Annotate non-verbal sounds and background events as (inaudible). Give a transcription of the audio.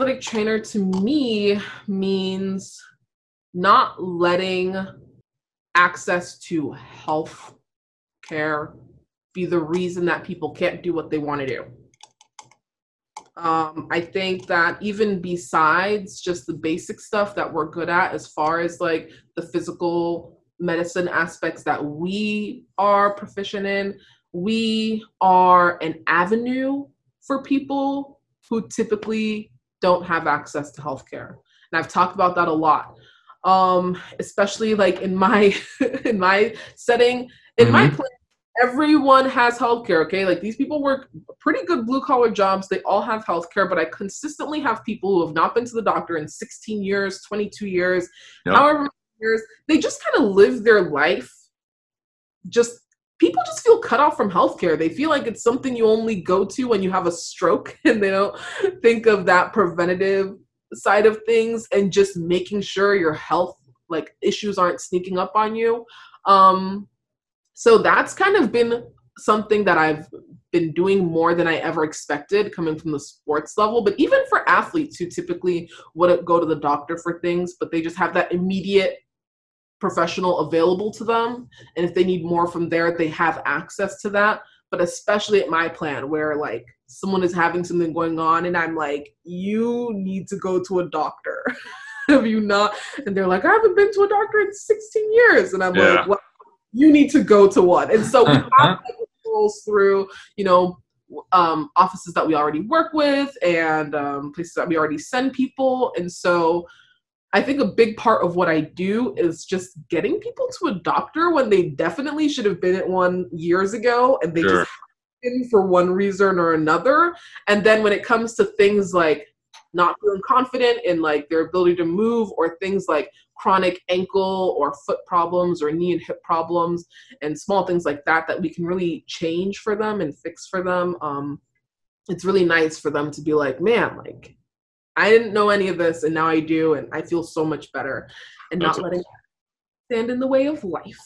athletic trainer to me means not letting access to health care be the reason that people can't do what they want to do. Um, I think that even besides just the basic stuff that we're good at, as far as like the physical medicine aspects that we are proficient in, we are an avenue for people who typically don't have access to healthcare. And I've talked about that a lot. Um, especially like in my (laughs) in my setting, in mm-hmm. my clinic, everyone has healthcare, okay? Like these people work pretty good blue collar jobs. They all have healthcare, but I consistently have people who have not been to the doctor in 16 years, 22 years, yep. however years. They just kind of live their life. Just people just feel cut off from healthcare. They feel like it's something you only go to when you have a stroke (laughs) and they don't think of that preventative side of things and just making sure your health like issues aren't sneaking up on you. Um so that's kind of been something that I've been doing more than I ever expected coming from the sports level. But even for athletes who typically wouldn't go to the doctor for things, but they just have that immediate professional available to them. And if they need more from there, they have access to that. But especially at my plan, where like someone is having something going on, and I'm like, you need to go to a doctor. (laughs) have you not? And they're like, I haven't been to a doctor in 16 years. And I'm yeah. like, what? you need to go to one. And so we (laughs) have like, through, you know, um, offices that we already work with and um, places that we already send people. And so I think a big part of what I do is just getting people to a doctor when they definitely should have been at one years ago and they sure. just in for one reason or another. And then when it comes to things like not feeling confident in like their ability to move or things like chronic ankle or foot problems or knee and hip problems and small things like that that we can really change for them and fix for them um, it's really nice for them to be like man like i didn't know any of this and now i do and i feel so much better and That's not letting stand in the way of life